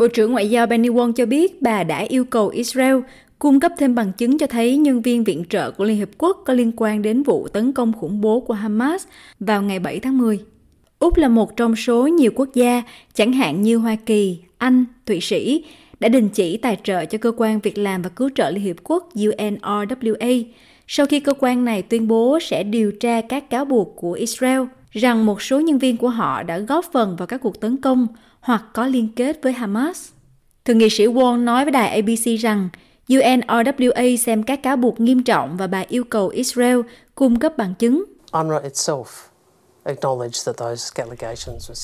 Bộ trưởng Ngoại giao Benny Wong cho biết bà đã yêu cầu Israel cung cấp thêm bằng chứng cho thấy nhân viên viện trợ của Liên Hiệp Quốc có liên quan đến vụ tấn công khủng bố của Hamas vào ngày 7 tháng 10. Úc là một trong số nhiều quốc gia, chẳng hạn như Hoa Kỳ, Anh, Thụy Sĩ, đã đình chỉ tài trợ cho cơ quan Việc làm và Cứu trợ Liên Hiệp Quốc UNRWA sau khi cơ quan này tuyên bố sẽ điều tra các cáo buộc của Israel rằng một số nhân viên của họ đã góp phần vào các cuộc tấn công hoặc có liên kết với Hamas. Thượng nghị sĩ Wong nói với đài ABC rằng UNRWA xem các cáo buộc nghiêm trọng và bà yêu cầu Israel cung cấp bằng chứng. UNRWA itself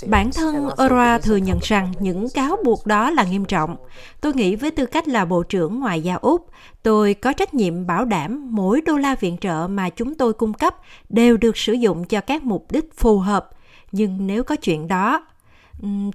Bản thân Ora thừa nhận rằng những cáo buộc đó là nghiêm trọng. Tôi nghĩ với tư cách là Bộ trưởng Ngoại giao Úc, tôi có trách nhiệm bảo đảm mỗi đô la viện trợ mà chúng tôi cung cấp đều được sử dụng cho các mục đích phù hợp. Nhưng nếu có chuyện đó,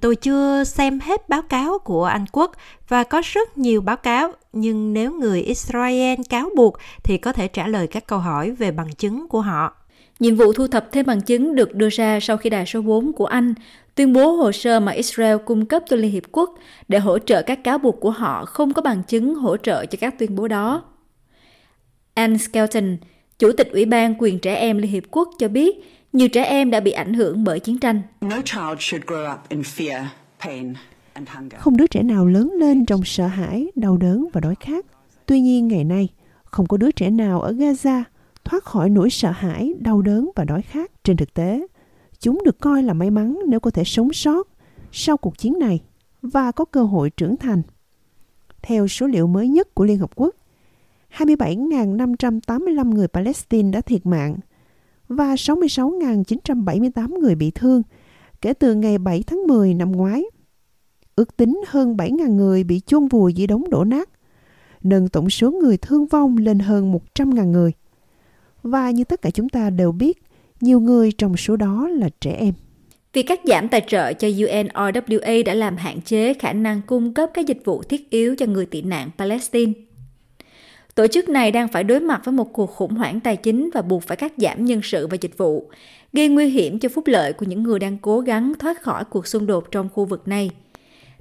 tôi chưa xem hết báo cáo của Anh Quốc và có rất nhiều báo cáo, nhưng nếu người Israel cáo buộc thì có thể trả lời các câu hỏi về bằng chứng của họ. Nhiệm vụ thu thập thêm bằng chứng được đưa ra sau khi đài số 4 của Anh tuyên bố hồ sơ mà Israel cung cấp cho Liên Hiệp Quốc để hỗ trợ các cáo buộc của họ không có bằng chứng hỗ trợ cho các tuyên bố đó. Anne Skelton, Chủ tịch Ủy ban quyền trẻ em Liên Hiệp Quốc cho biết nhiều trẻ em đã bị ảnh hưởng bởi chiến tranh. Không đứa trẻ nào lớn lên trong sợ hãi, đau đớn và đói khát. Tuy nhiên ngày nay, không có đứa trẻ nào ở Gaza thoát khỏi nỗi sợ hãi, đau đớn và đói khát. Trên thực tế, chúng được coi là may mắn nếu có thể sống sót sau cuộc chiến này và có cơ hội trưởng thành. Theo số liệu mới nhất của Liên Hợp Quốc, 27.585 người Palestine đã thiệt mạng và 66.978 người bị thương kể từ ngày 7 tháng 10 năm ngoái. Ước tính hơn 7.000 người bị chôn vùi dưới đống đổ nát, nâng tổng số người thương vong lên hơn 100.000 người. Và như tất cả chúng ta đều biết, nhiều người trong số đó là trẻ em. Việc cắt giảm tài trợ cho UNRWA đã làm hạn chế khả năng cung cấp các dịch vụ thiết yếu cho người tị nạn Palestine. Tổ chức này đang phải đối mặt với một cuộc khủng hoảng tài chính và buộc phải cắt giảm nhân sự và dịch vụ, gây nguy hiểm cho phúc lợi của những người đang cố gắng thoát khỏi cuộc xung đột trong khu vực này.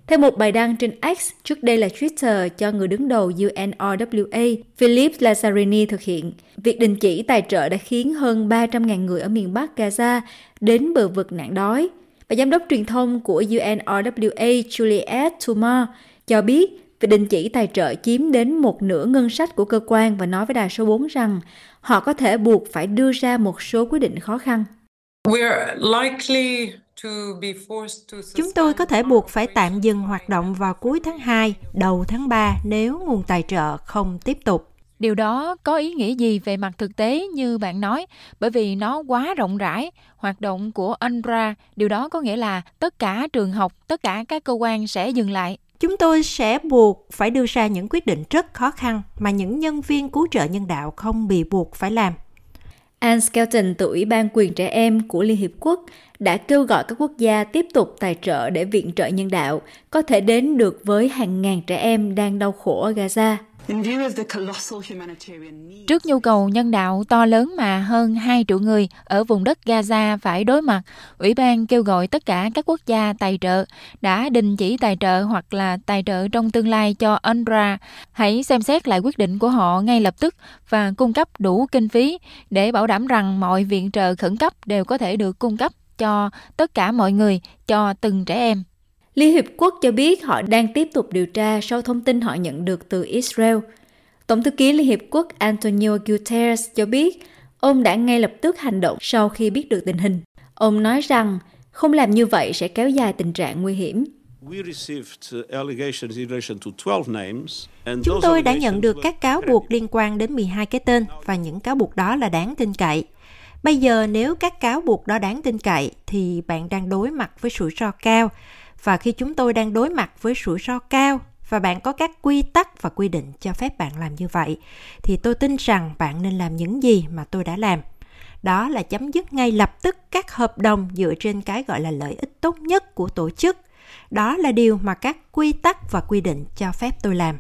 Theo một bài đăng trên X, trước đây là Twitter cho người đứng đầu UNRWA, Philip Lazzarini thực hiện, việc đình chỉ tài trợ đã khiến hơn 300.000 người ở miền Bắc Gaza đến bờ vực nạn đói. Và giám đốc truyền thông của UNRWA Juliette Tumor cho biết việc đình chỉ tài trợ chiếm đến một nửa ngân sách của cơ quan và nói với đài số 4 rằng họ có thể buộc phải đưa ra một số quyết định khó khăn. We're likely Chúng tôi có thể buộc phải tạm dừng hoạt động vào cuối tháng 2, đầu tháng 3 nếu nguồn tài trợ không tiếp tục. Điều đó có ý nghĩa gì về mặt thực tế như bạn nói, bởi vì nó quá rộng rãi. Hoạt động của UNRWA, điều đó có nghĩa là tất cả trường học, tất cả các cơ quan sẽ dừng lại. Chúng tôi sẽ buộc phải đưa ra những quyết định rất khó khăn mà những nhân viên cứu trợ nhân đạo không bị buộc phải làm. Anne Skelton từ Ủy ban quyền trẻ em của Liên Hiệp Quốc đã kêu gọi các quốc gia tiếp tục tài trợ để viện trợ nhân đạo có thể đến được với hàng ngàn trẻ em đang đau khổ ở Gaza. Trước nhu cầu nhân đạo to lớn mà hơn 2 triệu người ở vùng đất Gaza phải đối mặt, Ủy ban kêu gọi tất cả các quốc gia tài trợ đã đình chỉ tài trợ hoặc là tài trợ trong tương lai cho UNRWA. Hãy xem xét lại quyết định của họ ngay lập tức và cung cấp đủ kinh phí để bảo đảm rằng mọi viện trợ khẩn cấp đều có thể được cung cấp cho tất cả mọi người, cho từng trẻ em. Liên Hiệp Quốc cho biết họ đang tiếp tục điều tra sau thông tin họ nhận được từ Israel. Tổng thư ký Liên Hiệp Quốc Antonio Guterres cho biết ông đã ngay lập tức hành động sau khi biết được tình hình. Ông nói rằng không làm như vậy sẽ kéo dài tình trạng nguy hiểm. Chúng tôi đã nhận được các cáo buộc liên quan đến 12 cái tên và những cáo buộc đó là đáng tin cậy. Bây giờ nếu các cáo buộc đó đáng tin cậy thì bạn đang đối mặt với rủi ro cao và khi chúng tôi đang đối mặt với rủi ro cao và bạn có các quy tắc và quy định cho phép bạn làm như vậy, thì tôi tin rằng bạn nên làm những gì mà tôi đã làm. Đó là chấm dứt ngay lập tức các hợp đồng dựa trên cái gọi là lợi ích tốt nhất của tổ chức. Đó là điều mà các quy tắc và quy định cho phép tôi làm.